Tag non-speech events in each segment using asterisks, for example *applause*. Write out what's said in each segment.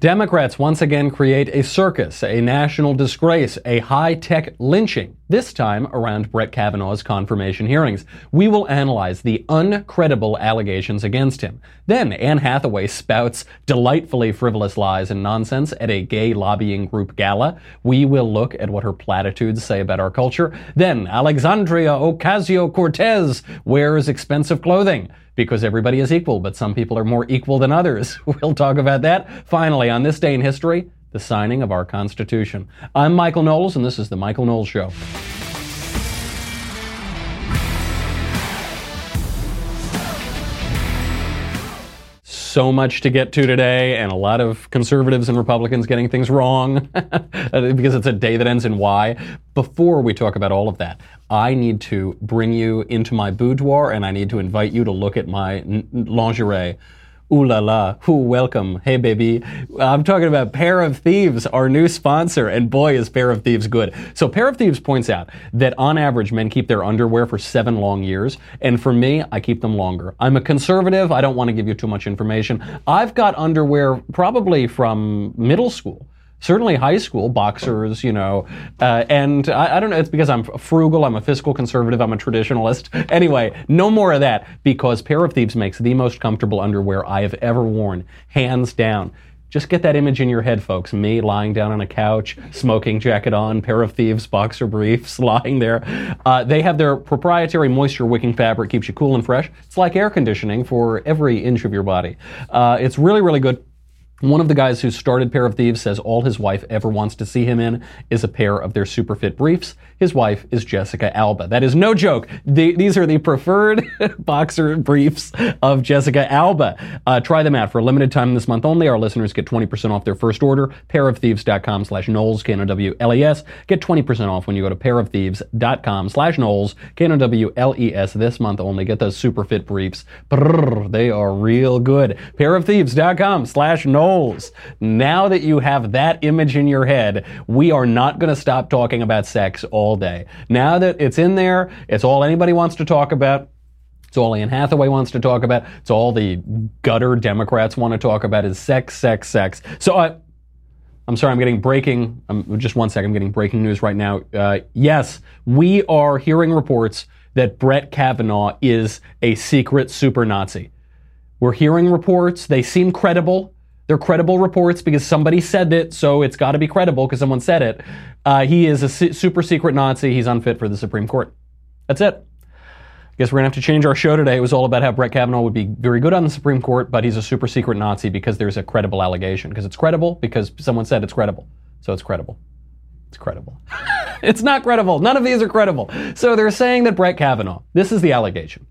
Democrats once again create a circus, a national disgrace, a high tech lynching, this time around Brett Kavanaugh's confirmation hearings. We will analyze the uncredible allegations against him. Then Anne Hathaway spouts delightfully frivolous lies and nonsense at a gay lobbying group gala. We will look at what her platitudes say about our culture. Then Alexandria Ocasio Cortez wears expensive clothing because everybody is equal, but some people are more equal than others. *laughs* We'll talk about that. Finally, on this day in history, the signing of our Constitution. I'm Michael Knowles, and this is The Michael Knowles Show. So much to get to today, and a lot of conservatives and Republicans getting things wrong *laughs* uh, because it's a day that ends in Y. Before we talk about all of that, I need to bring you into my boudoir and I need to invite you to look at my lingerie. Ooh la la. Ooh, welcome. Hey, baby. I'm talking about Pair of Thieves, our new sponsor, and boy, is Pair of Thieves good. So, Pair of Thieves points out that on average, men keep their underwear for seven long years, and for me, I keep them longer. I'm a conservative. I don't want to give you too much information. I've got underwear probably from middle school certainly high school boxers, you know, uh, and I, I, don't know. It's because I'm frugal. I'm a fiscal conservative. I'm a traditionalist. *laughs* Anyway, no more of that because Pair of Thieves makes the most comfortable underwear I have ever worn, hands down. Just get that image in your head, folks. Me lying down on a couch, smoking jacket on, pair of thieves, boxer briefs, *laughs* lying there. Uh, they have their proprietary moisture wicking fabric, keeps you cool and fresh. It's like air conditioning for every inch of your body. Uh, it's really, really good. One of the guys who started Pair of Thieves says all his wife ever wants to see him in is a pair of their super fit briefs. His wife is Jessica Alba. That is no joke. The, these are the preferred *laughs* boxer briefs of Jessica Alba. Uh, try them out for a limited time this month only. Our listeners get 20% off their first order. Pairofthieves.com slash Knowles, K-N-O-W-L-E-S. Get 20% off when you go to pairofthieves.com slash Knowles, K-N-O-W-L-E-S. This month only. Get those super fit briefs. Brrr, they are real good. Pairofthieves.com slash Knowles. Now that you have that image in your head, we are not going to stop talking about sex all day. Now that it's in there, it's all anybody wants to talk about. It's all Anne Hathaway wants to talk about. It's all the gutter Democrats want to talk about is sex, sex, sex. So I, I'm sorry, I'm getting breaking. Um, just one second, I'm getting breaking news right now. Uh, yes, we are hearing reports that Brett Kavanaugh is a secret super Nazi. We're hearing reports. They seem credible. They're credible reports because somebody said it, so it's got to be credible because someone said it. Uh, he is a super secret Nazi. He's unfit for the Supreme Court. That's it. I guess we're going to have to change our show today. It was all about how Brett Kavanaugh would be very good on the Supreme Court, but he's a super secret Nazi because there's a credible allegation. Because it's credible, because someone said it's credible. So it's credible. It's credible. *laughs* it's not credible. None of these are credible. So they're saying that Brett Kavanaugh, this is the allegation.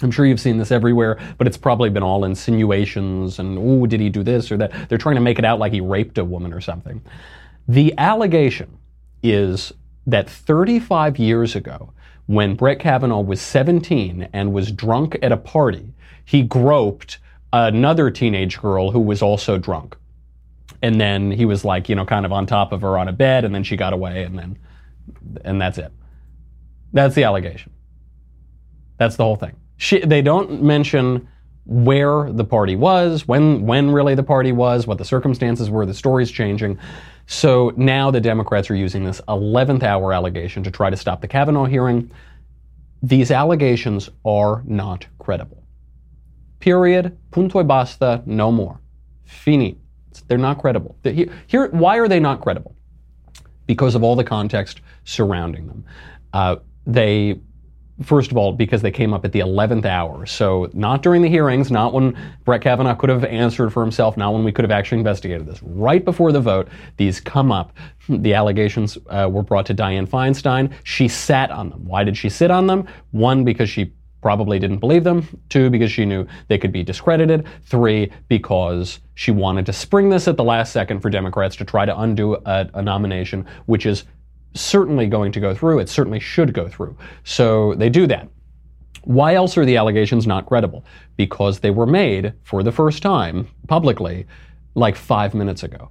I'm sure you've seen this everywhere, but it's probably been all insinuations and, ooh, did he do this or that? They're trying to make it out like he raped a woman or something. The allegation is that 35 years ago, when Brett Kavanaugh was 17 and was drunk at a party, he groped another teenage girl who was also drunk. And then he was like, you know, kind of on top of her on a bed, and then she got away, and then, and that's it. That's the allegation. That's the whole thing. She, they don't mention where the party was, when when really the party was, what the circumstances were, the story's changing. So now the Democrats are using this 11th hour allegation to try to stop the Kavanaugh hearing. These allegations are not credible. Period. Punto e basta. No more. Fini. They're not credible. Here, why are they not credible? Because of all the context surrounding them. Uh, they First of all, because they came up at the 11th hour. So, not during the hearings, not when Brett Kavanaugh could have answered for himself, not when we could have actually investigated this. Right before the vote, these come up. The allegations uh, were brought to Dianne Feinstein. She sat on them. Why did she sit on them? One, because she probably didn't believe them. Two, because she knew they could be discredited. Three, because she wanted to spring this at the last second for Democrats to try to undo a, a nomination, which is certainly going to go through. It certainly should go through. So they do that. Why else are the allegations not credible? Because they were made for the first time publicly like five minutes ago.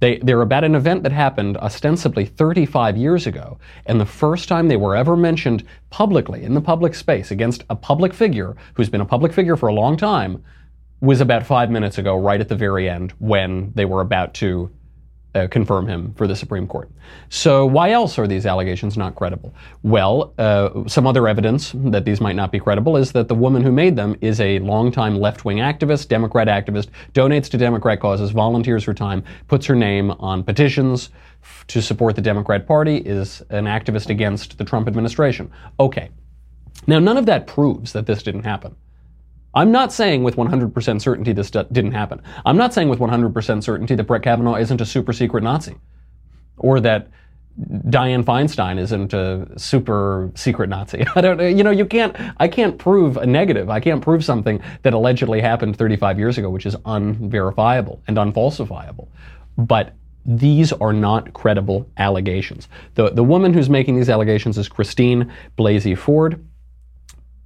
They, they're about an event that happened ostensibly 35 years ago, and the first time they were ever mentioned publicly in the public space against a public figure who's been a public figure for a long time was about five minutes ago, right at the very end, when they were about to uh, confirm him for the Supreme Court. So, why else are these allegations not credible? Well, uh, some other evidence that these might not be credible is that the woman who made them is a longtime left wing activist, Democrat activist, donates to Democrat causes, volunteers her time, puts her name on petitions f- to support the Democrat Party, is an activist against the Trump administration. Okay. Now, none of that proves that this didn't happen. I'm not saying with 100% certainty this didn't happen. I'm not saying with 100% certainty that Brett Kavanaugh isn't a super secret Nazi or that Dianne Feinstein isn't a super secret Nazi. *laughs* I don't, you know, you can't, I can't prove a negative. I can't prove something that allegedly happened 35 years ago, which is unverifiable and unfalsifiable. But these are not credible allegations. The, the woman who's making these allegations is Christine Blasey Ford.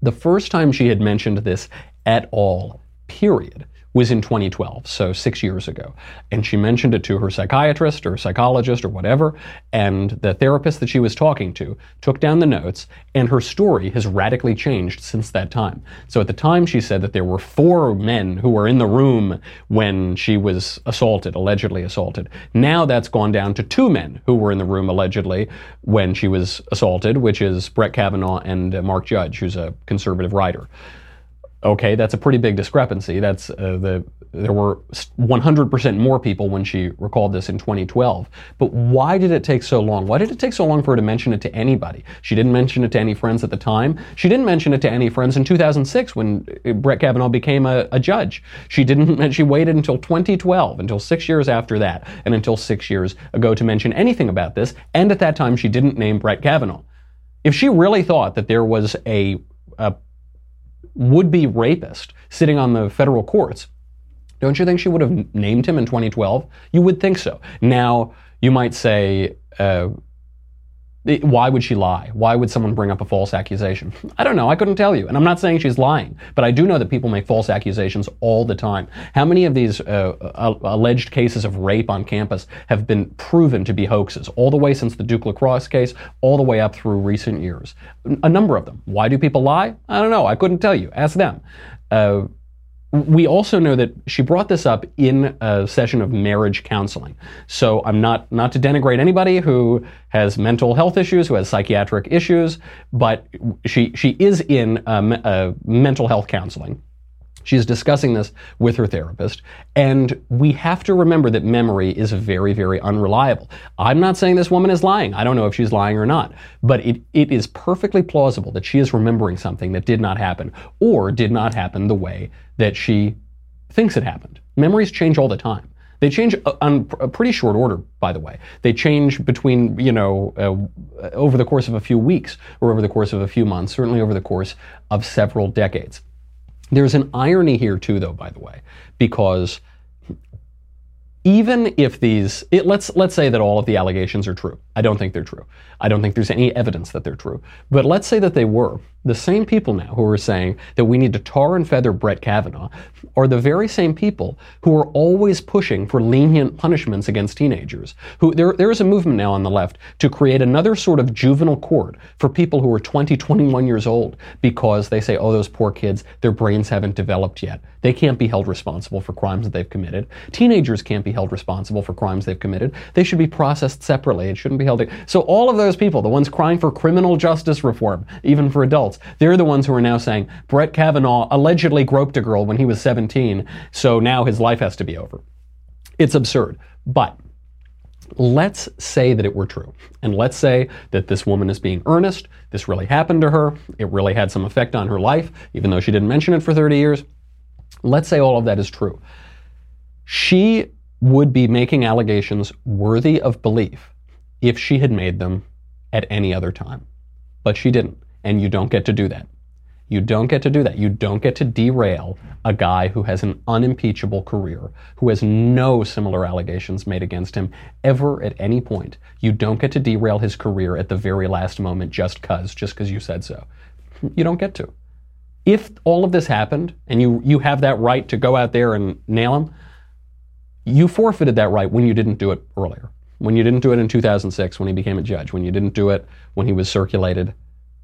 The first time she had mentioned this at all, period, was in 2012, so six years ago. And she mentioned it to her psychiatrist or psychologist or whatever, and the therapist that she was talking to took down the notes, and her story has radically changed since that time. So at the time, she said that there were four men who were in the room when she was assaulted, allegedly assaulted. Now that's gone down to two men who were in the room allegedly when she was assaulted, which is Brett Kavanaugh and uh, Mark Judge, who's a conservative writer. Okay, that's a pretty big discrepancy. That's uh, the there were 100% more people when she recalled this in 2012. But why did it take so long? Why did it take so long for her to mention it to anybody? She didn't mention it to any friends at the time. She didn't mention it to any friends in 2006 when uh, Brett Kavanaugh became a, a judge. She didn't. She waited until 2012, until six years after that, and until six years ago to mention anything about this. And at that time, she didn't name Brett Kavanaugh. If she really thought that there was a, a would be rapist sitting on the federal courts, don't you think she would have named him in 2012? You would think so. Now, you might say, uh, why would she lie? Why would someone bring up a false accusation? *laughs* I don't know. I couldn't tell you. And I'm not saying she's lying, but I do know that people make false accusations all the time. How many of these uh, uh, alleged cases of rape on campus have been proven to be hoaxes, all the way since the Duke lacrosse case, all the way up through recent years? A number of them. Why do people lie? I don't know. I couldn't tell you. Ask them. Uh, we also know that she brought this up in a session of marriage counseling. So I'm not not to denigrate anybody who has mental health issues, who has psychiatric issues, but she she is in um, a mental health counseling. She's discussing this with her therapist, and we have to remember that memory is very, very unreliable. I'm not saying this woman is lying. I don't know if she's lying or not, but it, it is perfectly plausible that she is remembering something that did not happen or did not happen the way that she thinks it happened. Memories change all the time. They change on a pretty short order, by the way. They change between, you know, uh, over the course of a few weeks or over the course of a few months, certainly over the course of several decades. There's an irony here, too, though, by the way, because even if these, it, let's let's say that all of the allegations are true. I don't think they're true. I don't think there's any evidence that they're true. But let's say that they were. The same people now who are saying that we need to tar and feather Brett Kavanaugh are the very same people who are always pushing for lenient punishments against teenagers. Who there, there is a movement now on the left to create another sort of juvenile court for people who are 20, 21 years old because they say, oh, those poor kids, their brains haven't developed yet. They can't be held responsible for crimes that they've committed. Teenagers can't be held responsible for crimes they've committed. They should be processed separately. It shouldn't be So all of those people, the ones crying for criminal justice reform, even for adults, they're the ones who are now saying Brett Kavanaugh allegedly groped a girl when he was 17, so now his life has to be over. It's absurd. But let's say that it were true. And let's say that this woman is being earnest. This really happened to her. It really had some effect on her life, even though she didn't mention it for 30 years. Let's say all of that is true. She would be making allegations worthy of belief if she had made them at any other time. But she didn't, and you don't get to do that. You don't get to do that. You don't get to derail a guy who has an unimpeachable career, who has no similar allegations made against him ever at any point. You don't get to derail his career at the very last moment just cuz, just cuz you said so. You don't get to. If all of this happened and you, you have that right to go out there and nail him, you forfeited that right when you didn't do it earlier. When you didn't do it in 2006 when he became a judge, when you didn't do it when he was circulated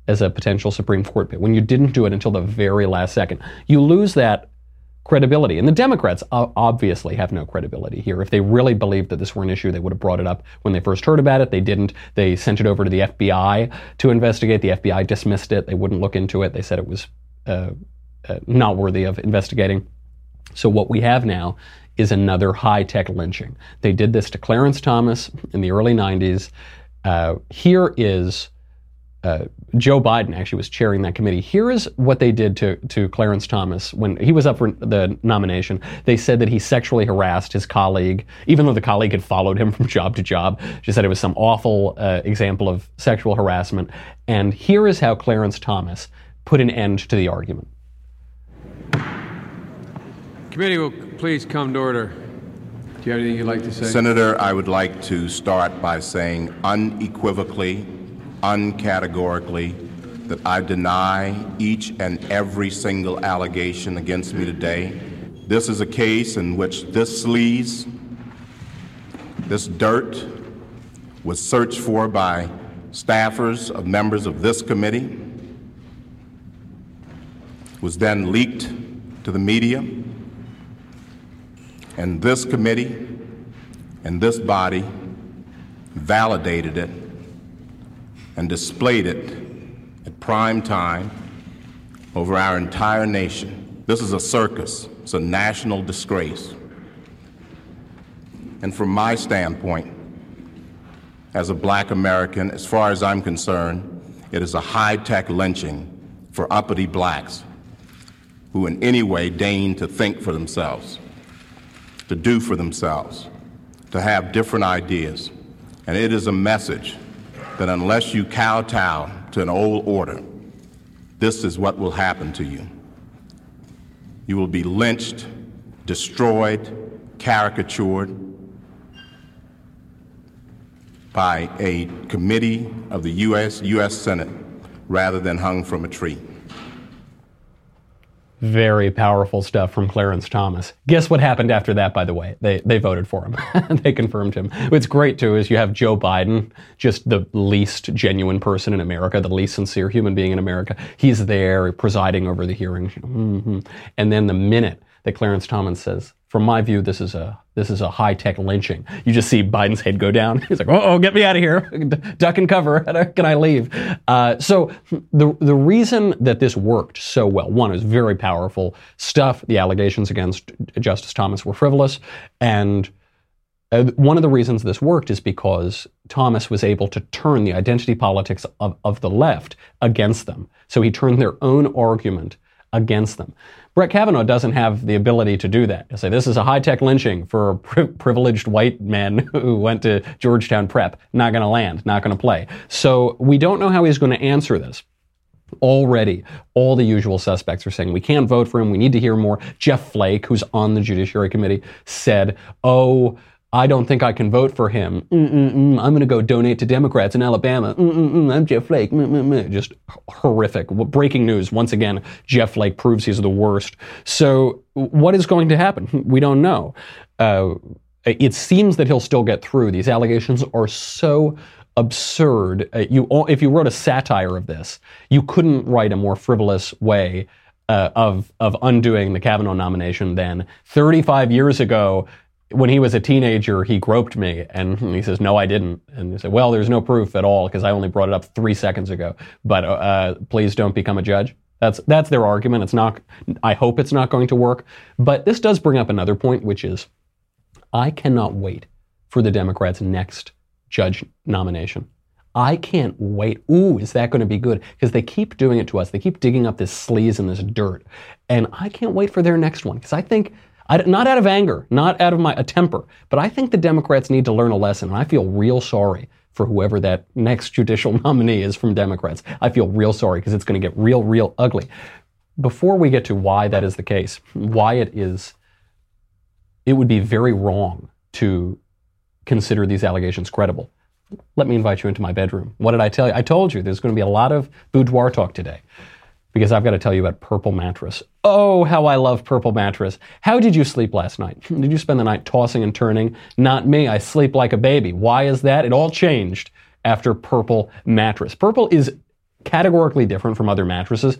as a potential Supreme Court pick, when you didn't do it until the very last second. You lose that credibility. And the Democrats obviously have no credibility here. If they really believed that this were an issue, they would have brought it up when they first heard about it. They didn't. They sent it over to the FBI to investigate. The FBI dismissed it. They wouldn't look into it. They said it was uh, uh, not worthy of investigating. So what we have now is another high tech lynching. They did this to Clarence Thomas in the early 90s. Uh, here is uh, Joe Biden actually was chairing that committee. Here is what they did to, to Clarence Thomas when he was up for the nomination. They said that he sexually harassed his colleague, even though the colleague had followed him *laughs* from job to job. She said it was some awful uh, example of sexual harassment. And here is how Clarence Thomas put an end to the argument. Committee will please come to order. Do you have anything you'd like to say? Senator, I would like to start by saying unequivocally uncategorically that I deny each and every single allegation against me today. This is a case in which this sleaze, this dirt, was searched for by staffers of members of this committee, was then leaked to the media, and this committee and this body validated it and displayed it at prime time over our entire nation. This is a circus, it's a national disgrace. And from my standpoint, as a black American, as far as I'm concerned, it is a high tech lynching for uppity blacks who, in any way, deign to think for themselves, to do for themselves, to have different ideas. And it is a message that unless you kowtow to an old order, this is what will happen to you. You will be lynched, destroyed, caricatured by a committee of the U.S. U.S. Senate rather than hung from a tree. Very powerful stuff from Clarence Thomas. Guess what happened after that, by the way? They, they voted for him. *laughs* they confirmed him. What's great, too, is you have Joe Biden, just the least genuine person in America, the least sincere human being in America. He's there presiding over the hearing. Mm-hmm. And then the minute that Clarence Thomas says, from my view, this is a this is a high tech lynching. You just see Biden's head go down. *laughs* He's like, "Oh, get me out of here! *laughs* Duck and cover! *laughs* Can I leave?" Uh, so the the reason that this worked so well, one, is very powerful stuff. The allegations against Justice Thomas were frivolous, and uh, one of the reasons this worked is because Thomas was able to turn the identity politics of, of the left against them. So he turned their own argument against them. Brett Kavanaugh doesn't have the ability to do that. To say this is a high-tech lynching for a pri- privileged white man *laughs* who went to Georgetown Prep. Not going to land. Not going to play. So we don't know how he's going to answer this. Already, all the usual suspects are saying we can't vote for him. We need to hear more. Jeff Flake, who's on the Judiciary Committee, said, "Oh." I don't think I can vote for him. Mm-mm-mm. I'm going to go donate to Democrats in Alabama. Mm-mm-mm. I'm Jeff Flake. Mm-mm-mm. Just horrific. Breaking news. Once again, Jeff Flake proves he's the worst. So, what is going to happen? *laughs* We don't know. Uh, it seems that he'll still get through. These allegations are so absurd. Uh, you, if you wrote a satire of this, you couldn't write a more frivolous way uh, of of undoing the Kavanaugh nomination than 35 years ago when he was a teenager, he groped me, and he says, "No, I didn't." And he said, "Well, there's no proof at all because I only brought it up three seconds ago. But uh, please don't become a judge." That's that's their argument. It's not. I hope it's not going to work. But this does bring up another point, which is, I cannot wait for the Democrats' next judge nomination. I can't wait. Ooh, is that going to be good? Because they keep doing it to us. They keep digging up this sleaze and this dirt. And I can't wait for their next one because I think I, not out of anger, not out of my a temper, but I think the Democrats need to learn a lesson, and I feel real sorry for whoever that next judicial *laughs* nominee is from Democrats. I feel real sorry because it's going to get real, real ugly. Before we get to why that is the case, why it is, it would be very wrong to consider these allegations credible. Let me invite you into my bedroom. What did I tell you? I told you there's going to be a lot of boudoir talk today because I've got to tell you about Purple Mattress. Oh, how I love Purple Mattress. How did you sleep last night? *laughs* Did you spend the night tossing and turning? Not me. I sleep like a baby. Why is that? It all changed after Purple Mattress. Purple is categorically different from other mattresses.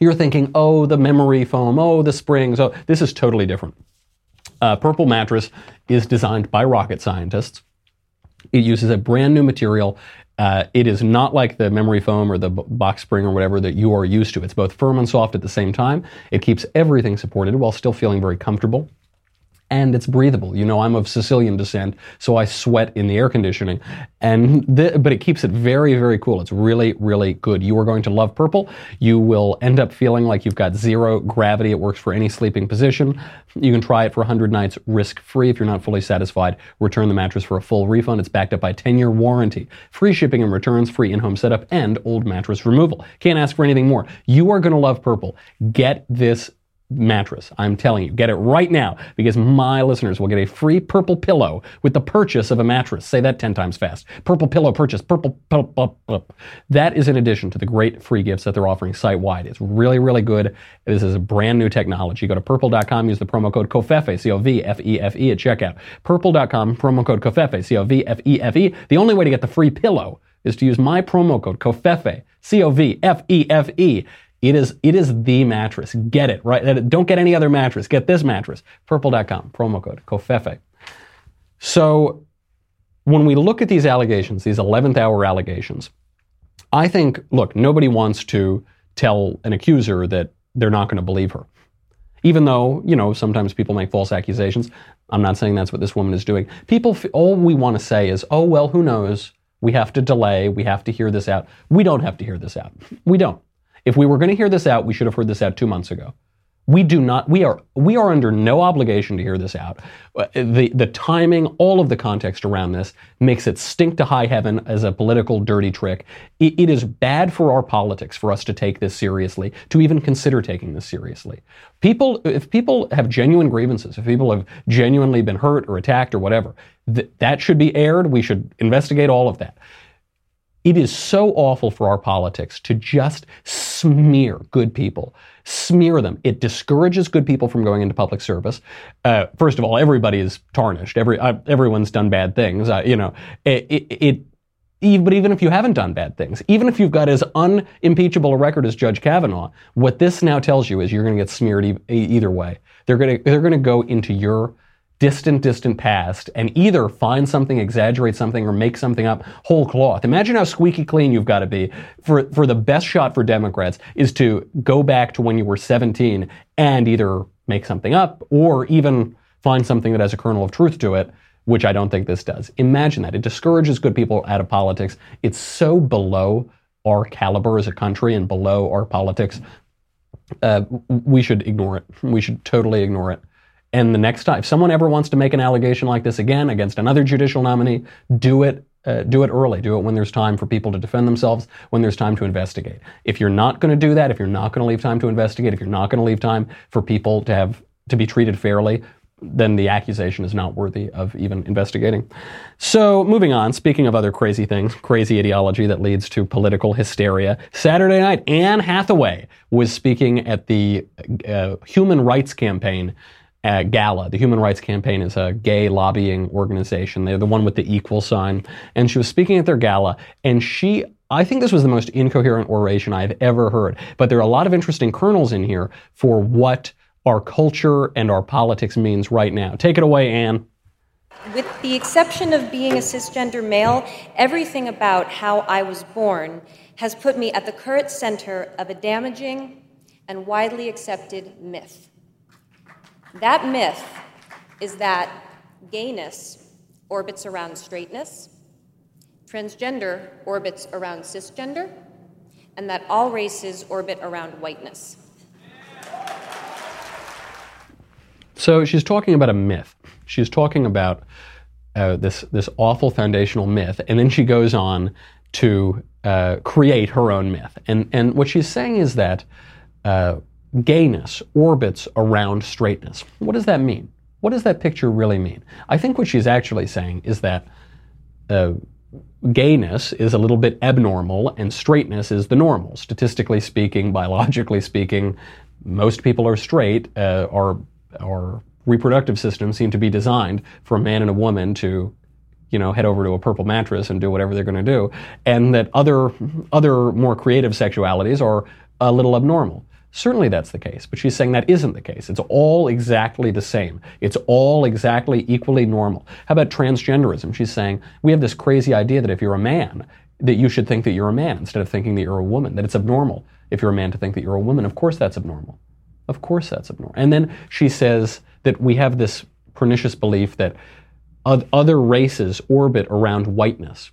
you're thinking, oh, the memory foam, oh, the springs. Oh, this is totally different. Uh, Purple mattress is designed by rocket scientists. It uses a brand new material. Uh, it is not like the memory foam or the box spring or whatever that you are used to. It's both firm and soft at the same time. It keeps everything supported while still feeling very comfortable and it's breathable. You know, I'm of Sicilian descent, so I sweat in the air conditioning, and th- but it keeps it very, very cool. It's really, really good. You are going to love purple. You will end up feeling like you've got zero gravity. It works for any sleeping position. You can try it for 100 nights risk free. If you're not fully satisfied, return the mattress for a full refund. It's backed up by 10 year warranty, free shipping and returns, free in home setup, and old mattress removal. Can't ask for anything more. You are going to love purple. Get this mattress. I'm telling you, get it right now because my listeners will get a free purple pillow with the purchase of a mattress. Say that 10 times fast. Purple pillow purchase. Purple, purple, purple. That is in addition to the great free gifts that they're offering site wide. It's really, really good. This is a brand new technology. Go to purple.com, use the promo code COVFEFE, C-O-V-F-E-F-E at checkout. Purple.com, promo code COVFEFE, C-O-V-F-E-F-E. The only way to get the free pillow is to use my promo code COVFEFE, C-O-V-F-E-F-E. It is, it is the mattress. Get it, right? Don't get any other mattress. Get this mattress. Purple.com, promo code, COVFEFE. So when we look at these allegations, these 11th hour allegations, I think, look, nobody wants to tell an accuser that they're not going to believe her. Even though, you know, sometimes people make false accusations. I'm not saying that's what this woman is doing. People, all we want to say is, oh, well, who knows? We have to delay. We have to hear this out. We don't have to hear this out. We don't. If we were going to hear this out, we should have heard this out two months ago. We do not. We are. We are under no obligation to hear this out. The the timing, all of the context around this makes it stink to high heaven as a political dirty trick. it, it is bad for our politics for us to take this seriously, to even consider taking this seriously. People, if people have genuine grievances, if people have genuinely been hurt or attacked or whatever, th- that should be aired. We should investigate all of that. It is so awful for our politics to just smear good people, smear them. It discourages good people from going into public service. Uh, first of all, everybody is tarnished. Every uh, everyone's done bad things. Uh, you know, it, it, it but even if you haven't done bad things, even if you've got as unimpeachable a record as Judge Kavanaugh, what this now tells you is you're going to get smeared e- either way. They're going to they're going to go into your distant, distant past and either find something, exaggerate something, or make something up whole cloth. Imagine how squeaky clean you've got to be for, for the best shot for Democrats is to go back to when you were 17 and either make something up or even find something that has a kernel of truth to it, which I don't think this does. Imagine that. It discourages good people out of politics. It's so below our caliber as a country and below our politics. Uh, we should ignore it. We should totally ignore it. And the next time, if someone ever wants to make an allegation like this again against another judicial nominee, do it. Uh, do it early. Do it when there's time for people to defend themselves, when there's time to investigate. If you're not going to do that, if you're not going to leave time to investigate, if you're not going to leave time for people to have to be treated fairly, then the accusation is not worthy of even investigating. So, moving on, speaking of other crazy things, crazy ideology that leads to political hysteria, Saturday night, Anne Hathaway was speaking at the uh, Human Rights Campaign uh, Gala. The Human Rights Campaign is a gay lobbying organization. They're the one with the equal sign. And she was speaking at their gala, and she I think this was the most incoherent oration I've ever heard. But there are a lot of interesting kernels in here for what our culture and our politics means right now. Take it away, Anne. With the exception of being a cisgender male, everything about how I was born has put me at the current center of a damaging and widely accepted myth. That myth is that gayness orbits around straightness, transgender orbits around cisgender, and that all races orbit around whiteness. So she's talking about a myth. She's talking about uh, this this awful foundational myth, and then she goes on to uh, create her own myth. And and what she's saying is that uh, gayness orbits around straightness. What does that mean? What does that picture really mean? I think what she's actually saying is that uh, gayness is a little bit abnormal and straightness is the normal. Statistically speaking, biologically speaking, most people are straight. Uh, our, our reproductive systems seem to be designed for a man and a woman to you know, head over to a purple mattress and do whatever they're going to do, and that other other more creative sexualities are a little abnormal. Certainly that's the case, but she's saying that isn't the case. It's all exactly the same. It's all exactly equally normal. How about transgenderism? She's saying we have this crazy idea that if you're a man, that you should think that you're a man instead of thinking that you're a woman, that it's abnormal if you're a man to think that you're a woman. Of course that's abnormal. Of course that's abnormal. And then she says that we have this pernicious belief that other races orbit around whiteness.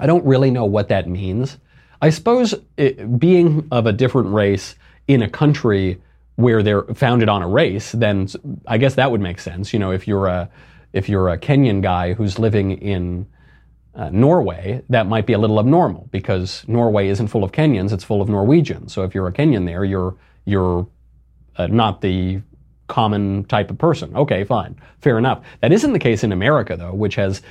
I don't really know what that means. I suppose it, being of a different race in a country where they're founded on a race, then I guess that would make sense. You know, if you're a if you're a Kenyan guy who's living in uh, Norway, that might be a little abnormal because Norway isn't full of Kenyans; it's full of Norwegians. So if you're a Kenyan there, you're you're uh, not the common type of person. Okay, fine, fair enough. That isn't the case in America, though, which has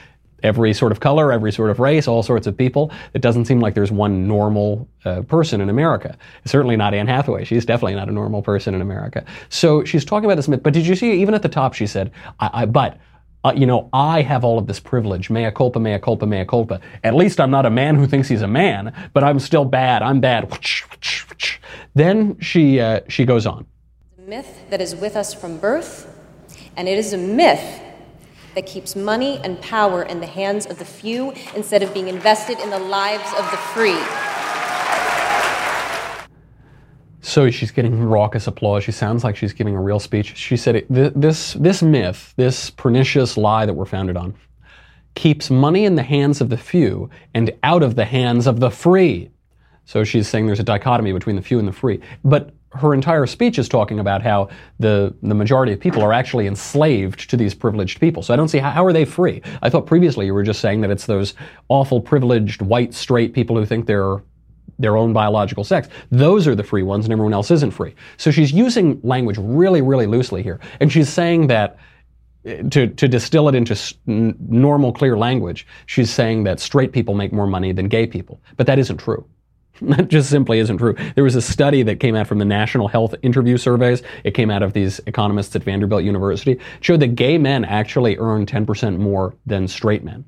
every sort of color, every sort of race, all sorts of people. It doesn't seem like there's one normal uh, person in America. Certainly not Anne Hathaway. She's definitely not a normal person in America. So she's talking about this myth. But did you see, even at the top, she said, I, I but. Uh, you know, I have all of this privilege. Mea culpa, mea culpa, mea culpa. At least I'm not a man who thinks he's a man, but I'm still bad. I'm bad. Then she uh, she goes on. Myth that is with us from birth, and it is a myth that keeps money and power in the hands of the few instead of being invested in the lives of the free. So she's getting raucous applause. She sounds like she's giving a real speech. She said, "This this myth, this pernicious lie that we're founded on, keeps money in the hands of the few and out of the hands of the free." So she's saying there's a dichotomy between the few and the free. But her entire speech is talking about how the, the majority of people are actually enslaved to these privileged people. So I don't see how, how are they free? I thought previously you were just saying that it's those awful privileged white straight people who think they're their own biological sex. Those are the free ones and everyone else isn't free. So she's using language really, really loosely here. And she's saying that eh, to, to distill it into normal, clear language, she's saying that straight people make more money than gay people. But that isn't true. *laughs* That just simply isn't true. There was a study that came out from the National Health Interview Surveys. It came out of these economists at Vanderbilt University. It showed that gay men actually earn 10% more than straight men.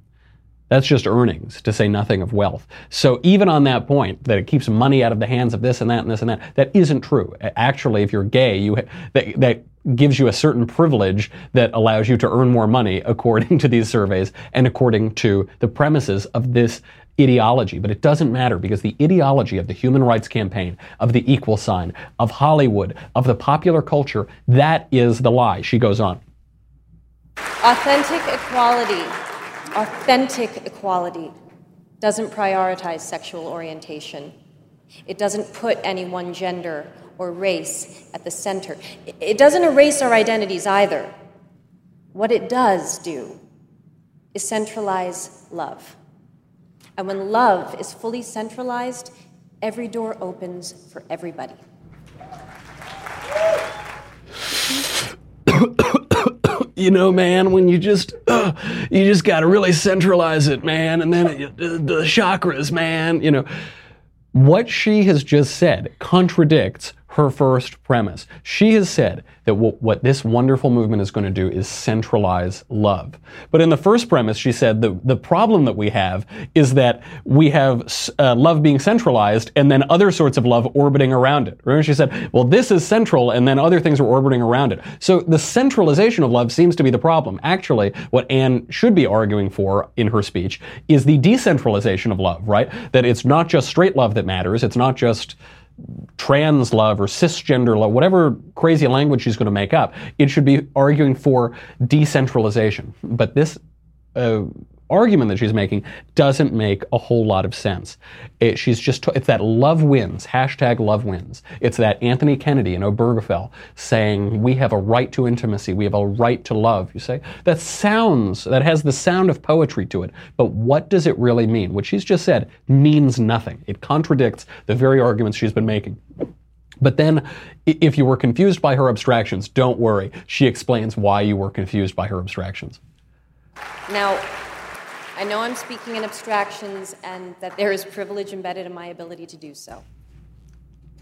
That's just earnings, to say nothing of wealth. So even on that point, that it keeps money out of the hands of this and that and this and that, that isn't true. Actually, if you're gay, you that, that gives you a certain privilege that allows you to earn more money according to these surveys and according to the premises of this ideology, but it doesn't matter because the ideology of the human rights campaign, of the equal sign, of Hollywood, of the popular culture, that is the lie. She goes on. Authentic equality, authentic equality doesn't prioritize sexual orientation. It doesn't put any one gender or race at the center. It doesn't erase our identities either. What it does do is centralize love. And when love is fully centralized, every door opens for everybody. *coughs* you know, man, when you just uh, *coughs* you just got to really centralize it, man, and then it, the, the chakras, man, you know. What she has just said contradicts her first premise. She has said that what, what this wonderful movement is going to do is centralize love. But in the first premise, she said the, the problem that we have is that we have uh, love being centralized and then other sorts of love orbiting around it. Remember, she said, well, this is central and then other things are orbiting around it. So the centralization of love seems to be the problem. Actually, what Anne should be arguing for in her speech is the decentralization of love, right? That it's not just straight love that matters. It's not just trans love or cisgender love, whatever crazy language she's going to make up, it should be arguing for decentralization. But this uh, argument that she's making doesn't make a whole lot of sense. It, she's just, it's that love wins, hashtag love wins. It's that Anthony Kennedy and Obergefell saying, we have a right to intimacy, we have a right to love. You say, that sounds, that has the sound of poetry to it, but what does it really mean? What she's just said means nothing. It contradicts the very arguments she's been making. But then, if you were confused by her abstractions, don't worry. She explains why you were confused by her abstractions. Now, I know I'm speaking in abstractions and that there is privilege embedded in my ability to do so.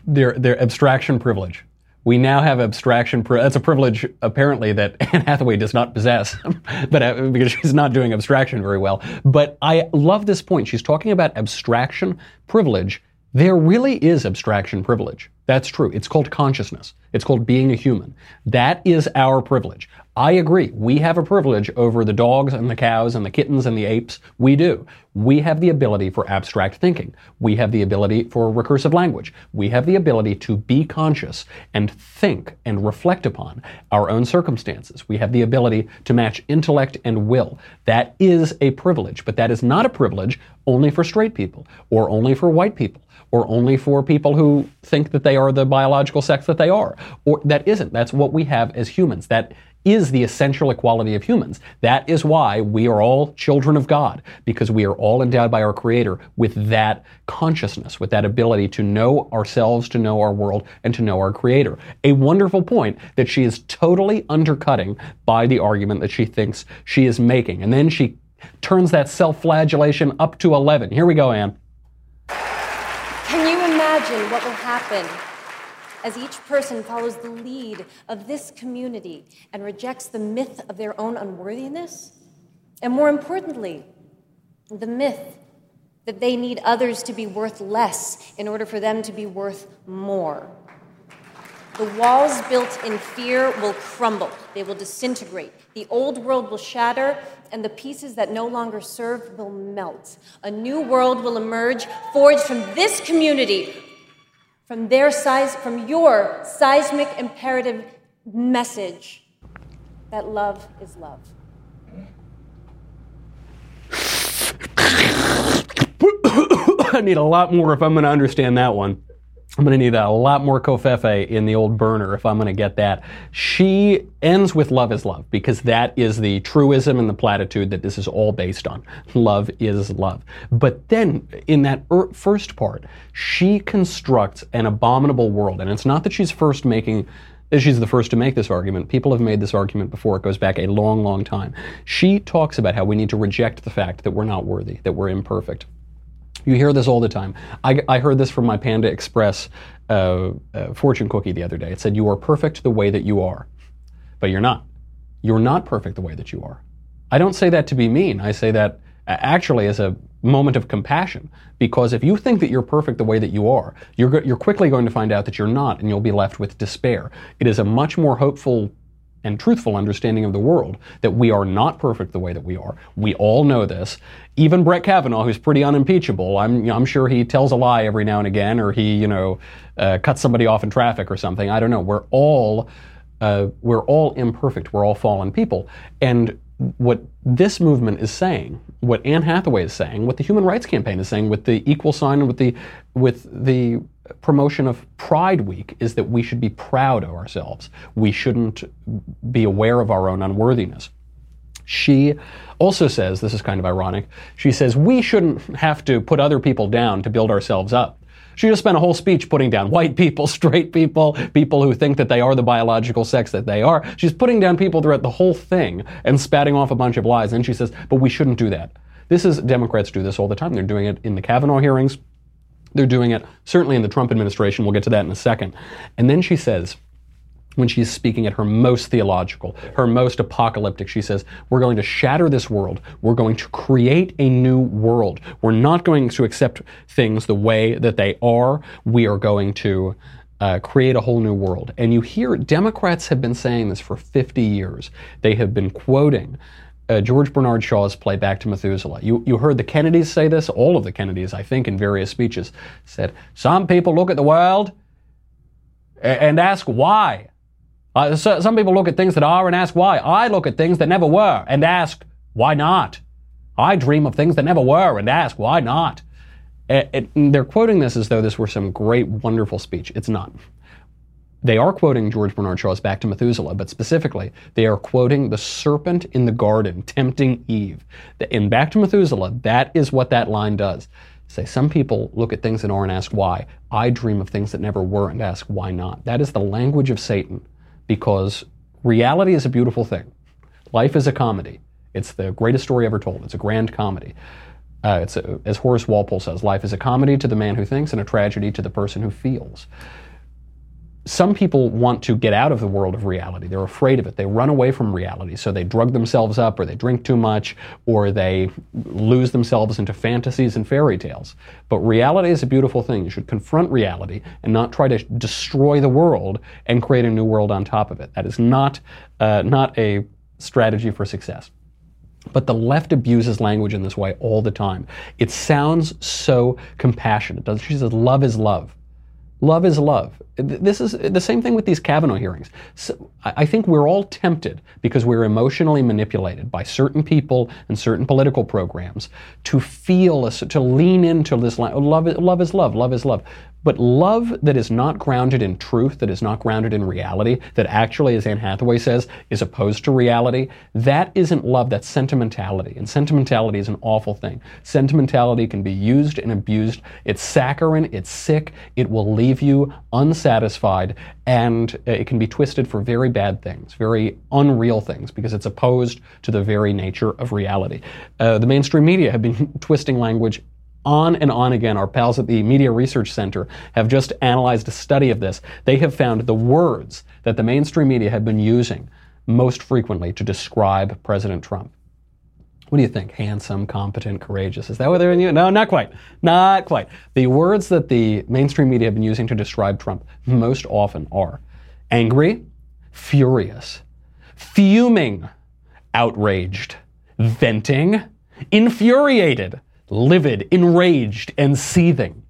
Their, their abstraction privilege. We now have abstraction. Pri- that's a privilege, apparently, that *laughs* Anne Hathaway does not possess, *laughs* but uh, because she's not doing abstraction very well. But I love this point. She's talking about abstraction privilege. There really is abstraction privilege. That's true. It's called consciousness. It's called being a human. That is our privilege. I agree. We have a privilege over the dogs and the cows and the kittens and the apes. We do. We have the ability for abstract thinking. We have the ability for recursive language. We have the ability to be conscious and think and reflect upon our own circumstances. We have the ability to match intellect and will. That is a privilege, but that is not a privilege only for straight people or only for white people or only for people who think that they are the biological sex that they are. Or that isn't. That's what we have as humans. That is the essential equality of humans. That is why we are all children of God, because we are all endowed by our Creator with that consciousness, with that ability to know ourselves, to know our world, and to know our Creator. A wonderful point that she is totally undercutting by the argument that she thinks she is making. And then she turns that self flagellation up to 11. Here we go, Anne. Can you imagine what will happen as each person follows the lead of this community and rejects the myth of their own unworthiness? And more importantly, the myth that they need others to be worth less in order for them to be worth more. The walls built in fear will crumble, they will disintegrate. The old world will shatter, and the pieces that no longer serve will melt. A new world will emerge, forged from this community, from their size, from your seismic imperative message that love is love. *coughs* I need a lot more if I'm going to understand that one. I'm going to need a lot more covfefe in the old burner if I'm going to get that. She ends with love is love because that is the truism and the platitude that this is all based on. Love is love. But then in that er- first part, she constructs an abominable world. And it's not that she's first making She's the first to make this argument. People have made this argument before. It goes back a long, long time. She talks about how we need to reject the fact that we're not worthy, that we're imperfect. You hear this all the time. I, I heard this from my Panda Express uh, uh, fortune cookie the other day. It said, You are perfect the way that you are, but you're not. You're not perfect the way that you are. I don't say that to be mean. I say that actually as a moment of compassion. Because if you think that you're perfect the way that you are, you're, you're quickly going to find out that you're not, and you'll be left with despair. It is a much more hopeful and truthful understanding of the world that we are not perfect the way that we are. We all know this. Even Brett Kavanaugh, who's pretty unimpeachable, I'm, I'm sure he tells a lie every now and again, or he, you know, uh, cuts somebody off in traffic or something. I don't know. We're all uh, we're all imperfect. We're all fallen people. And what this movement is saying, what Anne Hathaway is saying, what the Human Rights Campaign is saying, with the equal sign, and with the with the promotion of Pride Week, is that we should be proud of ourselves. We shouldn't be aware of our own unworthiness. She also says, this is kind of ironic, she says we shouldn't have to put other people down to build ourselves up. She just spent a whole speech putting down white people, *laughs* straight people, people who think that they are the biological sex that they are. She's putting down people throughout the whole thing and spatting off a bunch of lies. And she says, but we shouldn't do that. This is, Democrats do this all the time. They're doing it in the Kavanaugh hearings. They're doing it certainly in the Trump administration. We'll get to that in a second. And then she says, when she's speaking at her most theological, her most apocalyptic, she says, We're going to shatter this world. We're going to create a new world. We're not going to accept things the way that they are. We are going to uh, create a whole new world. And you hear Democrats have been saying this for 50 years. They have been quoting uh, George Bernard Shaw's play Back to Methuselah. You, you heard the Kennedys say this, all of the Kennedys, I think, in various speeches, said, Some people look at the world and ask why. Uh, so, some people look at things that are and ask why. I look at things that never were and ask why not. I dream of things that never were and ask why not. They're quoting this as though this were some great, wonderful speech. It's not. They are quoting George Bernard Shaw's Back to Methuselah, but specifically, they are quoting the serpent in the garden tempting Eve. In Back to Methuselah, that is what that line does. Say, some people look at things that are and ask why. I dream of things that never were and ask why not. That is the language of Satan because reality is a beautiful thing. Life is a comedy. It's the greatest story ever told. It's a grand comedy. Uh, a, as Horace Walpole says, life is a comedy to the man who thinks and a tragedy to the person who feels. Some people want to get out of the world of reality. They're afraid of it. They run away from reality. So they drug themselves up, or they drink too much, or they lose themselves into fantasies and fairy tales. But reality is a beautiful thing. You should confront reality and not try to destroy the world and create a new world on top of it. That is not, uh, not a strategy for success. But the left abuses language in this way all the time. It sounds so compassionate. She says, love is love. Love is love. This is the same thing with these Kavanaugh hearings. So I think we're all tempted because we're emotionally manipulated by certain people and certain political programs to feel, to lean into this love. Love is love. Love is love. But love that is not grounded in truth, that is not grounded in reality, that actually, as Anne Hathaway says, is opposed to reality, that isn't love, that's sentimentality. And sentimentality is an awful thing. Sentimentality can be used and abused. It's saccharine, it's sick, it will leave you unsatisfied, and it can be twisted for very bad things, very unreal things, because it's opposed to the very nature of reality. Uh, the mainstream media have been *laughs* twisting language on and on again. Our pals at the Media Research Center have just analyzed a study of this. They have found the words that the mainstream media have been using most frequently to describe President Trump. What do you think? Handsome, competent, courageous. Is that what they're in you? No, not quite. Not quite. The words that the mainstream media have been using to describe Trump most often are angry, furious, fuming, outraged, venting, infuriated, livid, enraged, and seething.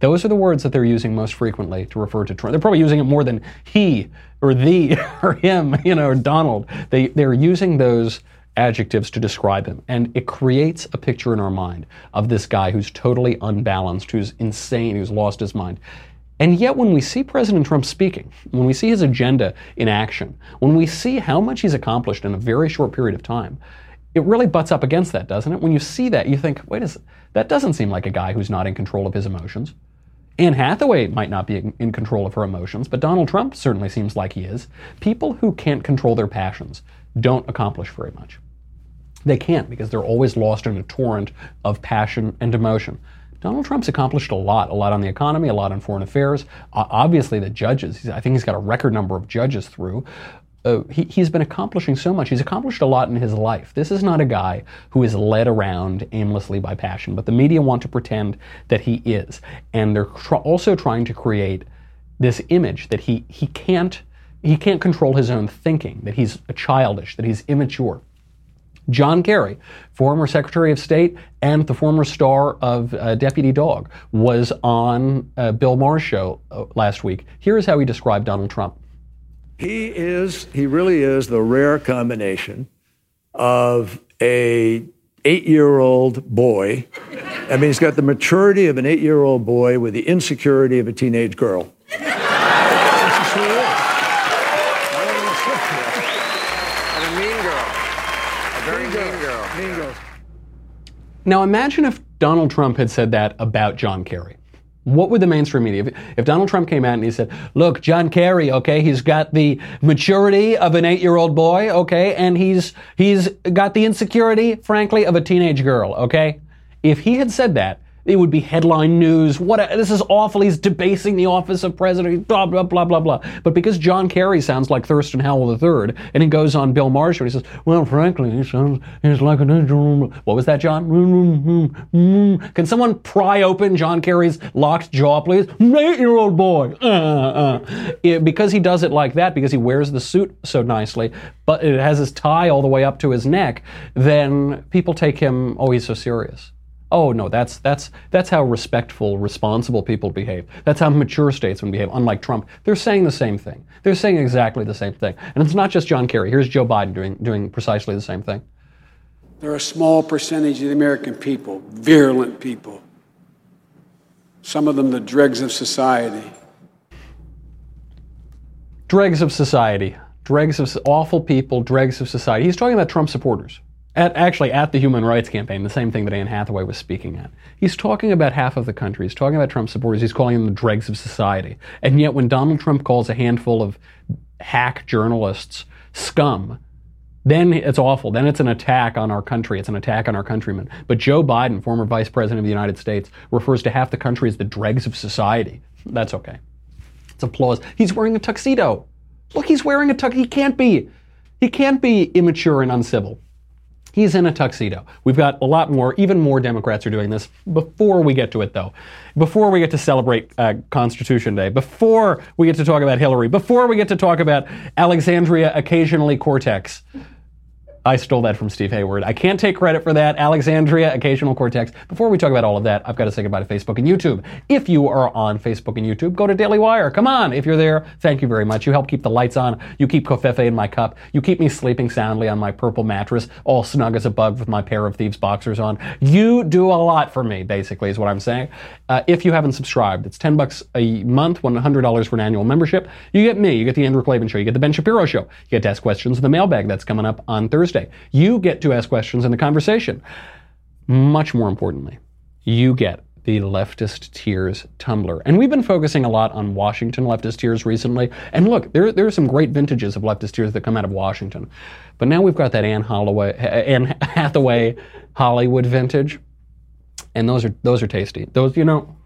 Those are the words that they're using most frequently to refer to Trump. They're probably using it more than he or thee *laughs* or him, you know, or Donald. They, they're using those adjectives to describe him. And it creates a picture in our mind of this guy who's totally unbalanced, who's insane, who's lost his mind. And yet, when we see President Trump speaking, when we see his agenda in action, when we see how much he's accomplished in a very short period of time, it really butts up against that, doesn't it? When you see that, you think, wait a second, that doesn't seem like a guy who's not in control of his emotions. Anne Hathaway might not be in control of her emotions, but Donald Trump certainly seems like he is. People who can't control their passions don't accomplish very much. They can't because they're always lost in a torrent of passion and emotion. Donald Trump's accomplished a lot, a lot on the economy, a lot on foreign affairs. Uh, obviously, the judges, I think he's got a record number of judges through. Uh, he, he's been accomplishing so much. He's accomplished a lot in his life. This is not a guy who is led around aimlessly by passion, but the media want to pretend that he is. And they're tr- also trying to create this image that he, he can't he can't control his own thinking, that he's childish, that he's immature. John Kerry, former Secretary of State and the former star of uh, Deputy Dawg, was on uh, Bill Maher's show uh, last week. Here's how he described Donald Trump. He is, he really is the rare combination of a eight-year-old boy. I mean, he's got the maturity of an eight-year-old boy with the insecurity of a teenage girl. Now imagine if Donald Trump had said that about John Kerry. What would the mainstream media, if, if, Donald Trump came out and he said, look, John Kerry, okay, he's got the maturity of an eight-year-old boy, okay, and he's, he's got the insecurity, frankly, of a teenage girl, okay? If he had said that, it would be headline news. What this is awful. He's debasing the office of president. Blah blah blah blah blah. But because John Kerry sounds like Thurston Howell III, and he goes on Bill and he says, "Well, frankly, he sounds he's like an angel." What was that, John? Mm, mm, mm, Can someone pry open John Kerry's locked jaw, please? Eight-year-old boy. Uh, uh, uh. It, because he does it like that, because he wears the suit so nicely, but it has his tie all the way up to his neck, then people take him. Oh, he's so serious. Oh no, that's that's that's how respectful, responsible people behave. That's how mature statesmen behave. Unlike Trump, they're saying the same thing. They're saying exactly the same thing. And it's not just John Kerry. Here's Joe Biden doing doing precisely the same thing. There are a small percentage of the American people, virulent people. Some of them the dregs of society. Dregs of society. Dregs of awful people, dregs of society. He's talking about Trump supporters at, actually at the Human Rights Campaign, the same thing that Anne Hathaway was speaking at. He's talking about half of the country. He's talking about Trump supporters. He's calling them the dregs of society. And yet, when Donald Trump calls a handful of hack journalists scum, then it's awful. Then it's an attack on our country. It's an attack on our countrymen. But Joe Biden, former vice president of the United States, refers to half the country as the dregs of society. That's okay. It's applause. He's wearing a tuxedo. Look, he's wearing a tux. He can't be. He can't be immature and uncivil. He's in a tuxedo. We've got a lot more, even more Democrats are doing this. Before we get to it, though, before we get to celebrate uh, Constitution Day, before we get to talk about Hillary, before we get to talk about Alexandria, occasionally Cortex, I stole that from Steve Hayward. I can't take credit for that. Alexandria, occasional cortex. Before we talk about all of that, I've got to say goodbye to Facebook and YouTube. If you are on Facebook and YouTube, go to Daily Wire. Come on. If you're there, thank you very much. You help keep the lights on. You keep Covfefe in my cup. You keep me sleeping soundly on my purple mattress, all snug as a bug with my pair of thieves boxers on. You do a lot for me, basically, is what I'm saying. Uh, if you haven't subscribed, it's 10 bucks a month, $100 for an annual membership. You get me. You get the Andrew Klavan Show. You get the Ben Shapiro Show. You get to ask questions in the mailbag that's coming up on Thursday. You get to ask questions in the conversation. Much more importantly, you get the leftist tears tumbler. And we've been focusing a lot on Washington leftist tears recently. And look, there, there are some great vintages of leftist tears that come out of Washington. But now we've got that Anne, Holloway, *laughs* Anne Hathaway Hollywood vintage. And those are those are tasty. Those, you know,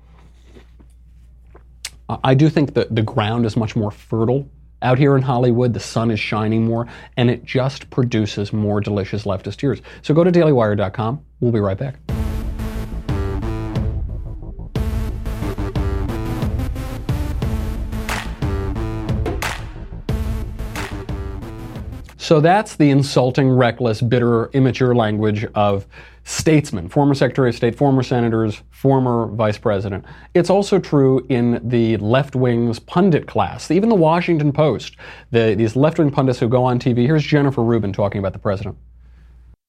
I do think that the ground is much more fertile out here in Hollywood, the sun is shining more, and it just produces more delicious leftist tears. So go to dailywire.com. We'll be right back. So that's the insulting, reckless, bitter, immature language of statesmen, former Secretary of State, former senators, former vice president. It's also true in the left wing's pundit class, even the Washington Post, the, these left wing pundits who go on TV. Here's Jennifer Rubin talking about the president.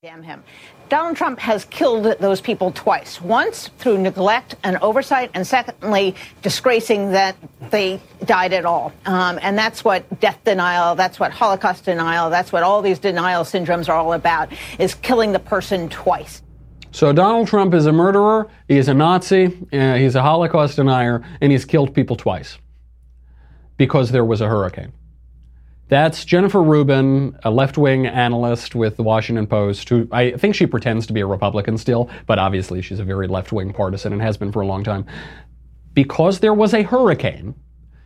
Damn him. Donald Trump has killed those people twice. Once through neglect and oversight, and secondly, disgracing that they died at all. Um, and that's what death denial, that's what Holocaust denial, that's what all these denial syndromes are all about, is killing the person twice. So Donald Trump is a murderer, he is a Nazi, uh, he's a Holocaust denier, and he's killed people twice because there was a hurricane. That's Jennifer Rubin, a left wing analyst with the Washington Post, who I think she pretends to be a Republican still, but obviously she's a very left wing partisan and has been for a long time. Because there was a hurricane,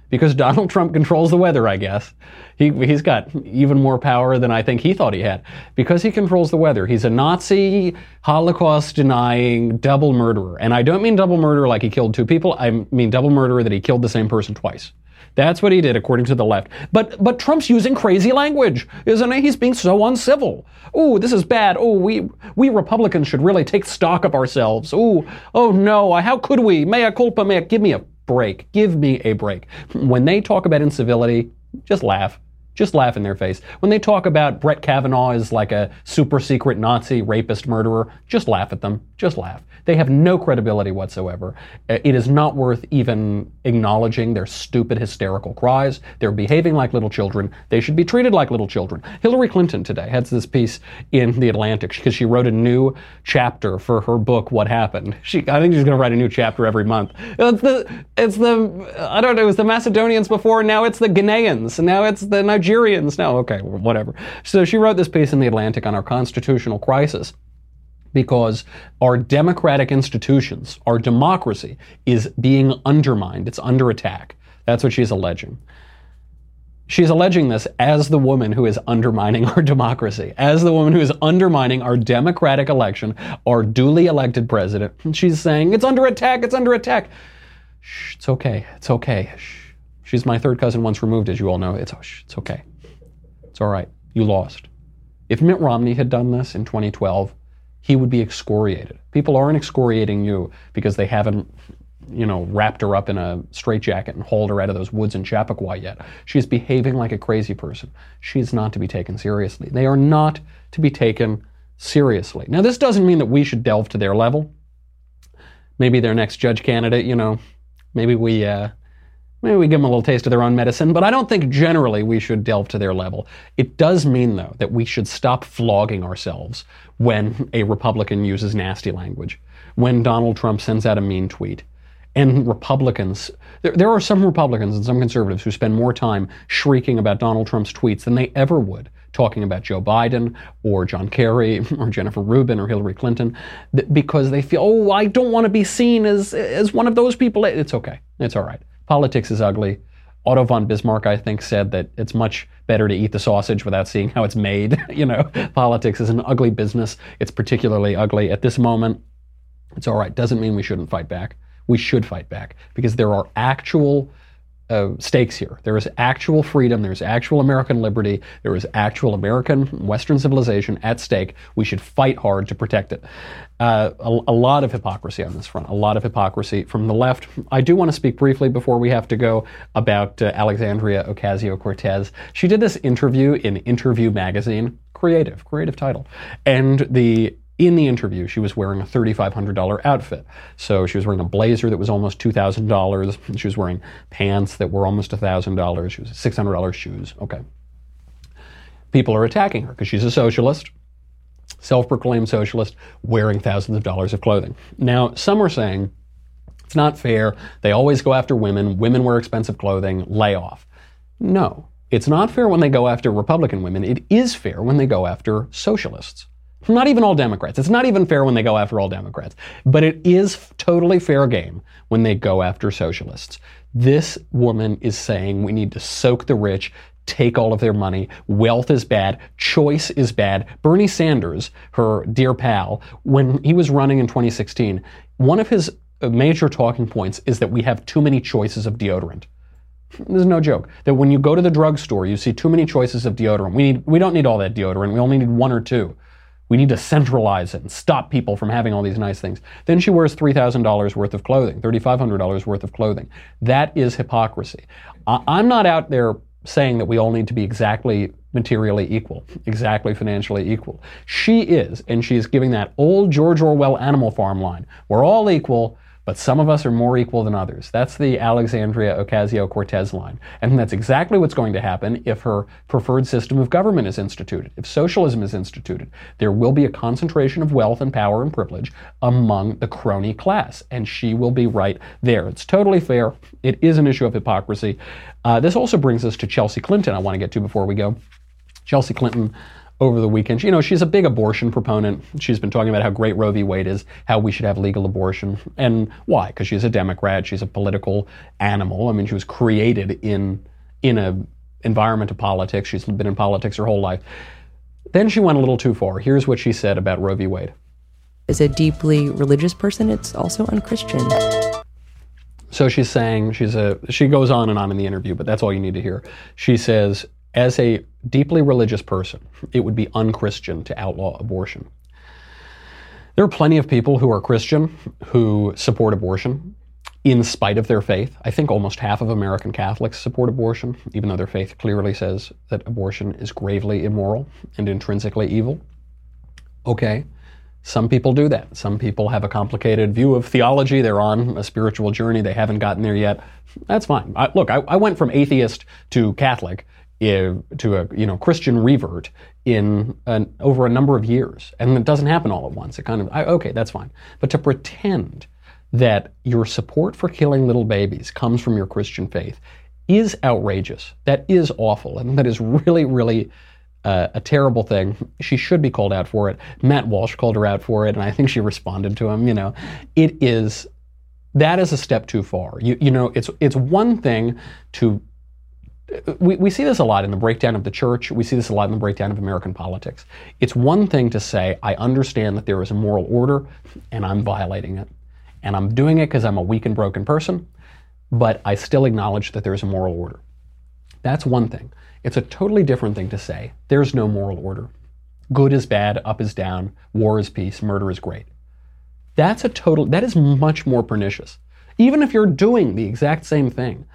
because Donald Trump controls the weather, I guess. He, he's got even more power than I think he thought he had. Because he controls the weather. He's a Nazi, Holocaust denying, double murderer. And I don't mean double murderer like he killed two people, I mean double murderer that he killed the same person twice. That's what he did, according to the left. But but Trump's using crazy language, isn't he? He's being so uncivil. Oh, this is bad. Oh, we we Republicans should really take stock of ourselves. Oh, oh no, how could we? Mea culpa, mea. Give me a break. Give me a break. When they talk about incivility, just laugh. Just laugh in their face. When they talk about Brett Kavanaugh as like a super secret Nazi rapist murderer, just laugh at them. Just laugh. They have no credibility whatsoever. Uh, it is not worth even acknowledging their stupid, hysterical cries. They're behaving like little children. They should be treated like little children. Hillary Clinton today had this piece in The Atlantic because she wrote a new chapter for her book, What Happened. She, I think she's going to write a new chapter every month. It's the, it's the, I don't know, it was the Macedonians before, now it's the Ghanaians, now it's the Nigerians. Now, okay, whatever. So she wrote this piece in The Atlantic on our constitutional crisis because our democratic institutions, our democracy, is being undermined. It's under attack. That's what she's alleging. She's alleging this as the woman who is undermining our democracy, as the woman who is undermining our democratic election, our duly elected president. She's saying, it's under attack, it's under attack. Shh, it's okay, it's okay. Shh. She's my third cousin once removed, as you all know. It's, it's okay. It's all right. You lost. If Mitt Romney had done this in 2012, he would be excoriated. People aren't excoriating you because they haven't, you know, wrapped her up in a straitjacket and hauled her out of those woods in Chappaqua yet. She's behaving like a crazy person. She's not to be taken seriously. They are not to be taken seriously. Now, this doesn't mean that we should delve to their level. Maybe their next judge candidate, you know, maybe we uh, Maybe we give them a little taste of their own medicine, but I don't think generally we should delve to their level. It does mean, though, that we should stop flogging ourselves when a Republican uses nasty language, when Donald Trump sends out a mean tweet. And Republicans, there, there are some Republicans and some conservatives who spend more time shrieking about Donald Trump's tweets than they ever would talking about Joe Biden or John Kerry *laughs* or Jennifer Rubin or Hillary Clinton because they feel, oh, I don't want to be seen as, as one of those people. It's okay. It's all right. Politics is ugly. Otto von Bismarck, I think, said that it's much better to eat the sausage without seeing how it's made. *laughs* you know, politics is an ugly business. It's particularly ugly at this moment. It's all right. Doesn't mean we shouldn't fight back. We should fight back because there are actual uh, stakes here. There is actual freedom. There is actual American liberty. There is actual American Western civilization at stake. We should fight hard to protect it. Uh, a, a, lot of hypocrisy on this front. A lot of hypocrisy from the left. I do want to speak briefly before we have to go about uh, Alexandria Ocasio Cortez. She did this interview in Interview magazine. Creative, creative title. And the in the interview, she was wearing a $3,500 outfit. So she was wearing a blazer that was almost $2,000. She was wearing pants that were almost $1,000. She was $600 shoes. Okay. People are attacking her because she's a socialist, self proclaimed socialist, wearing thousands of dollars of clothing. Now, some are saying it's not fair. They always go after women. Women wear expensive clothing. Lay off. No, it's not fair when they go after Republican women. It is fair when they go after socialists. Not even all Democrats. It's not even fair when they go after all Democrats. But it is totally fair game when they go after socialists. This woman is saying we need to soak the rich, take all of their money. Wealth is bad. Choice is bad. Bernie Sanders, her dear pal, when he was running in 2016, one of his uh, major talking points is that we have too many choices of deodorant. This is no joke. That when you go to the drugstore, you see too many choices of deodorant. We need, we don't need all that deodorant. We only need one or two. We need to centralize it and stop people from having all these nice things. Then she wears $3,000 worth of clothing, $3,500 worth of clothing. That is hypocrisy. I'm not out there saying that we all need to be exactly materially equal, exactly financially equal. She is, and she's giving that old George Orwell Animal Farm line. We're all equal, but some of us are more equal than others. That's the Alexandria Ocasio Cortez line. And that's exactly what's going to happen if her preferred system of government is instituted. If socialism is instituted, there will be a concentration of wealth and power and privilege among the crony class. And she will be right there. It's totally fair. It is an issue of hypocrisy. Uh, this also brings us to Chelsea Clinton, I want to get to before we go. Chelsea Clinton over the weekend. You know, she's a big abortion proponent. She's been talking about how great Roe v. Wade is, how we should have legal abortion. And why? Because she's a Democrat. She's a political animal. I mean, she was created in in a environment of politics. She's been in politics her whole life. Then she went a little too far. Here's what she said about Roe v. Wade. As a deeply religious person, it's also unchristian. So she's saying she's a she goes on and on in the interview, but that's all you need to hear. She says as a deeply religious person, it would be unchristian to outlaw abortion. There are plenty of people who are Christian who support abortion in spite of their faith. I think almost half of American Catholics support abortion, even though their faith clearly says that abortion is gravely immoral and intrinsically evil. Okay, some people do that. Some people have a complicated view of theology. They're on a spiritual journey. They haven't gotten there yet. That's fine. I, look, I, I went from atheist to Catholic to a you know Christian revert in an, over a number of years, and it doesn't happen all at once. It kind of I, okay, that's fine. But to pretend that your support for killing little babies comes from your Christian faith is outrageous. That is awful, and that is really, really uh, a terrible thing. She should be called out for it. Matt Walsh called her out for it, and I think she responded to him. You know, it is that is a step too far. You, you know, it's it's one thing to we, we see this a lot in the breakdown of the church. We see this a lot in the breakdown of American politics. It's one thing to say, I understand that there is a moral order and I'm violating it. And I'm doing it because I'm a weak and broken person, but I still acknowledge that there is a moral order. That's one thing. It's a totally different thing to say, there's no moral order. Good is bad, up is down, war is peace, murder is great. That's a total, that is much more pernicious. Even if you're doing the exact same thing,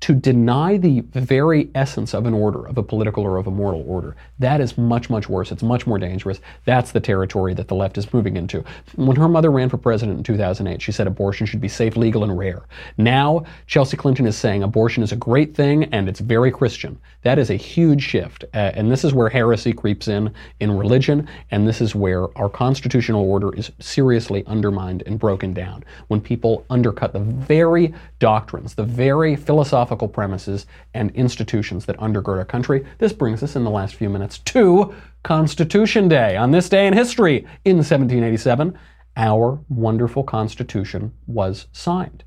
to deny the very essence of an order, of a political or of a moral order. That is much, much worse. It's much more dangerous. That's the territory that the left is moving into. When her mother ran for president in 2008, she said abortion should be safe, legal, and rare. Now, Chelsea Clinton is saying abortion is a great thing and it's very Christian. That is a huge shift. Uh, and this is where heresy creeps in in religion, and this is where our constitutional order is seriously undermined and broken down. When people undercut the very doctrines, the very philosophical philosophical premises and institutions that undergird our country. This brings us in the last few minutes to Constitution Day. On this day in history, in 1787, our wonderful Constitution was signed.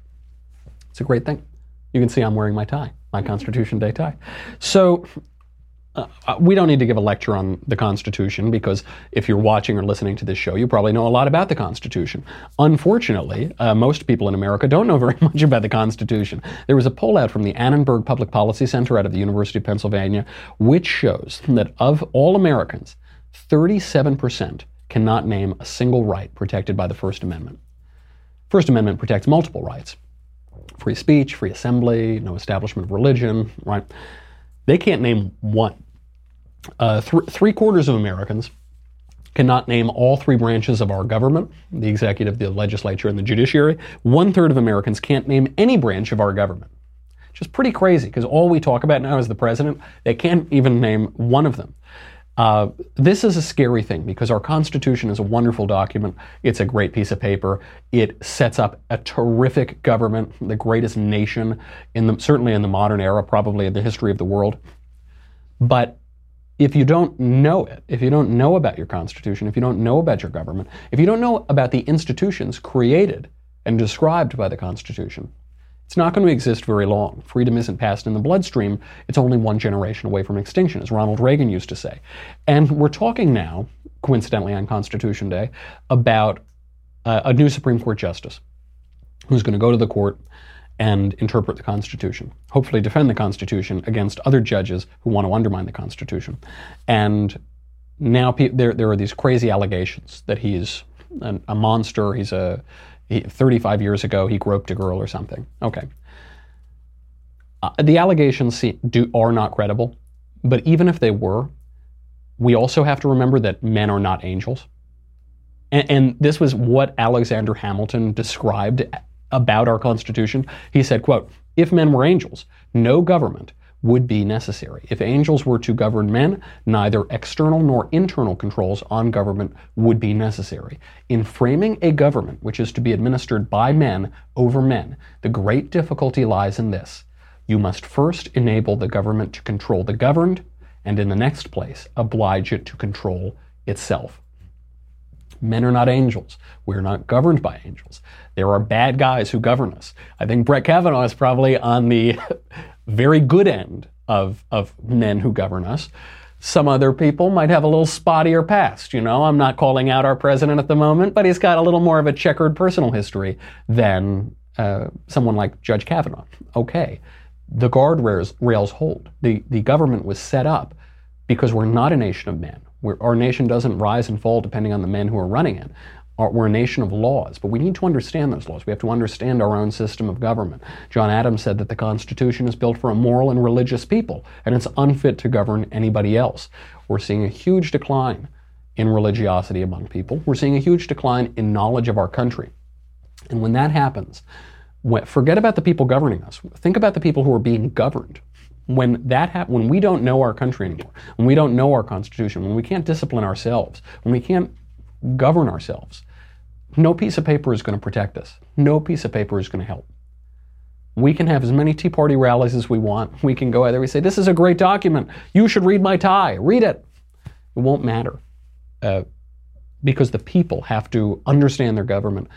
It's a great thing. You can see I'm wearing my tie, my Constitution Day tie. So uh, we don't need to give a lecture on the Constitution because if you're watching or listening to this show, you probably know a lot about the Constitution. Unfortunately, uh, most people in America don't know very *laughs* much about the Constitution. There was a poll out from the Annenberg Public Policy Center out of the University of Pennsylvania, which shows that of all Americans, 37% cannot name a single right protected by the First Amendment. First Amendment protects multiple rights free speech, free assembly, no establishment of religion, right? They can't name one. Uh, th- three quarters of Americans cannot name all three branches of our government the executive, the legislature, and the judiciary. One third of Americans can't name any branch of our government. Which is pretty crazy because all we talk about now is the president. They can't even name one of them. Uh, this is a scary thing because our Constitution is a wonderful document. It's a great piece of paper. It sets up a terrific government, the greatest nation in the, certainly in the modern era, probably in the history of the world. But if you don't know it, if you don't know about your Constitution, if you don't know about your government, if you don't know about the institutions created and described by the Constitution, it's not going to exist very long. Freedom isn't passed in the bloodstream. It's only one generation away from extinction, as Ronald Reagan used to say. And we're talking now, coincidentally on Constitution Day, about uh, a new Supreme Court justice who's going to go to the court and interpret the Constitution, hopefully defend the Constitution against other judges who want to undermine the Constitution. And now pe- there, there are these crazy allegations that he's an, a monster, he's a he, 35 years ago, he groped a girl or something. Okay. Uh, the allegations do, are not credible, but even if they were, we also have to remember that men are not angels. And, and this was what Alexander Hamilton described about our Constitution. He said, quote, if men were angels, no government would be necessary. If angels were to govern men, neither external nor internal controls on government would be necessary. In framing a government which is to be administered by men over men, the great difficulty lies in this. You must first enable the government to control the governed, and in the next place, oblige it to control itself. Men are not angels. We're not governed by angels. There are bad guys who govern us. I think Brett Kavanaugh is probably on the *laughs* very good end of, of men who govern us. Some other people might have a little spottier past. You know, I'm not calling out our president at the moment, but he's got a little more of a checkered personal history than uh, someone like Judge Kavanaugh. Okay, the guardrails rails hold. The, the government was set up because we're not a nation of men. We're, our nation doesn't rise and fall depending on the men who are running it we're a nation of laws, but we need to understand those laws. We have to understand our own system of government. John Adams said that the Constitution is built for a moral and religious people, and it's unfit to govern anybody else. We're seeing a huge decline in religiosity among people. We're seeing a huge decline in knowledge of our country. And when that happens, forget about the people governing us. Think about the people who are being governed. When that ha- when we don't know our country anymore, when we don't know our constitution, when we can't discipline ourselves, when we can't govern ourselves, no piece of paper is going to protect us. No piece of paper is going to help. We can have as many Tea Party rallies as we want. We can go out there and say, This is a great document. You should read my tie. Read it. It won't matter. Uh, because the people have to understand their government.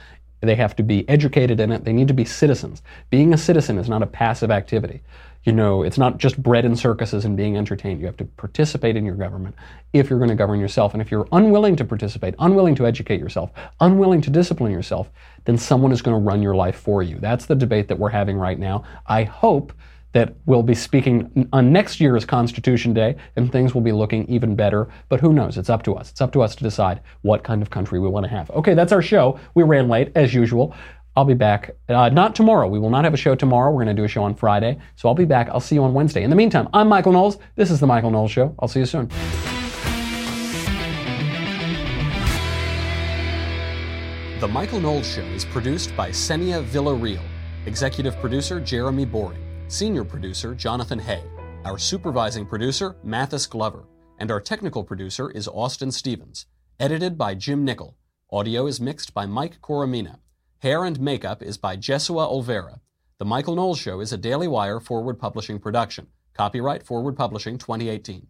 They have to be educated in it. They need to be citizens. Being a citizen is not a passive activity you know, it's not just bread and circuses and being entertained. You have to participate in your government if you're going to govern yourself. And if you're unwilling to participate, unwilling to educate yourself, unwilling to discipline yourself, then someone is going to run your life for you. That's the debate that we're having right now. I hope that we'll be speaking on next year's Constitution Day and things will be looking even better. But who knows? It's up to us. It's up to us to decide what kind of country we want to have. Okay, that's our show. We ran late, as usual. I'll be back. Uh, not tomorrow. We will not have a show tomorrow. We're going to do a show on Friday. So I'll be back. I'll see you on Wednesday. In the meantime, I'm Michael Knowles. This is The Michael Knowles Show. I'll see you soon. The Michael Knowles Show is produced by Senia Villarreal. Executive producer Jeremy Boring. Senior producer Jonathan Hay. Our supervising producer Mathis Glover. And our technical producer is Austin Stevens. Edited by Jim Nickel. Audio is mixed by Mike Coromina. Hair and Makeup is by Jesua Olvera. The Michael Knowles Show is a Daily Wire forward publishing production. Copyright Forward Publishing 2018.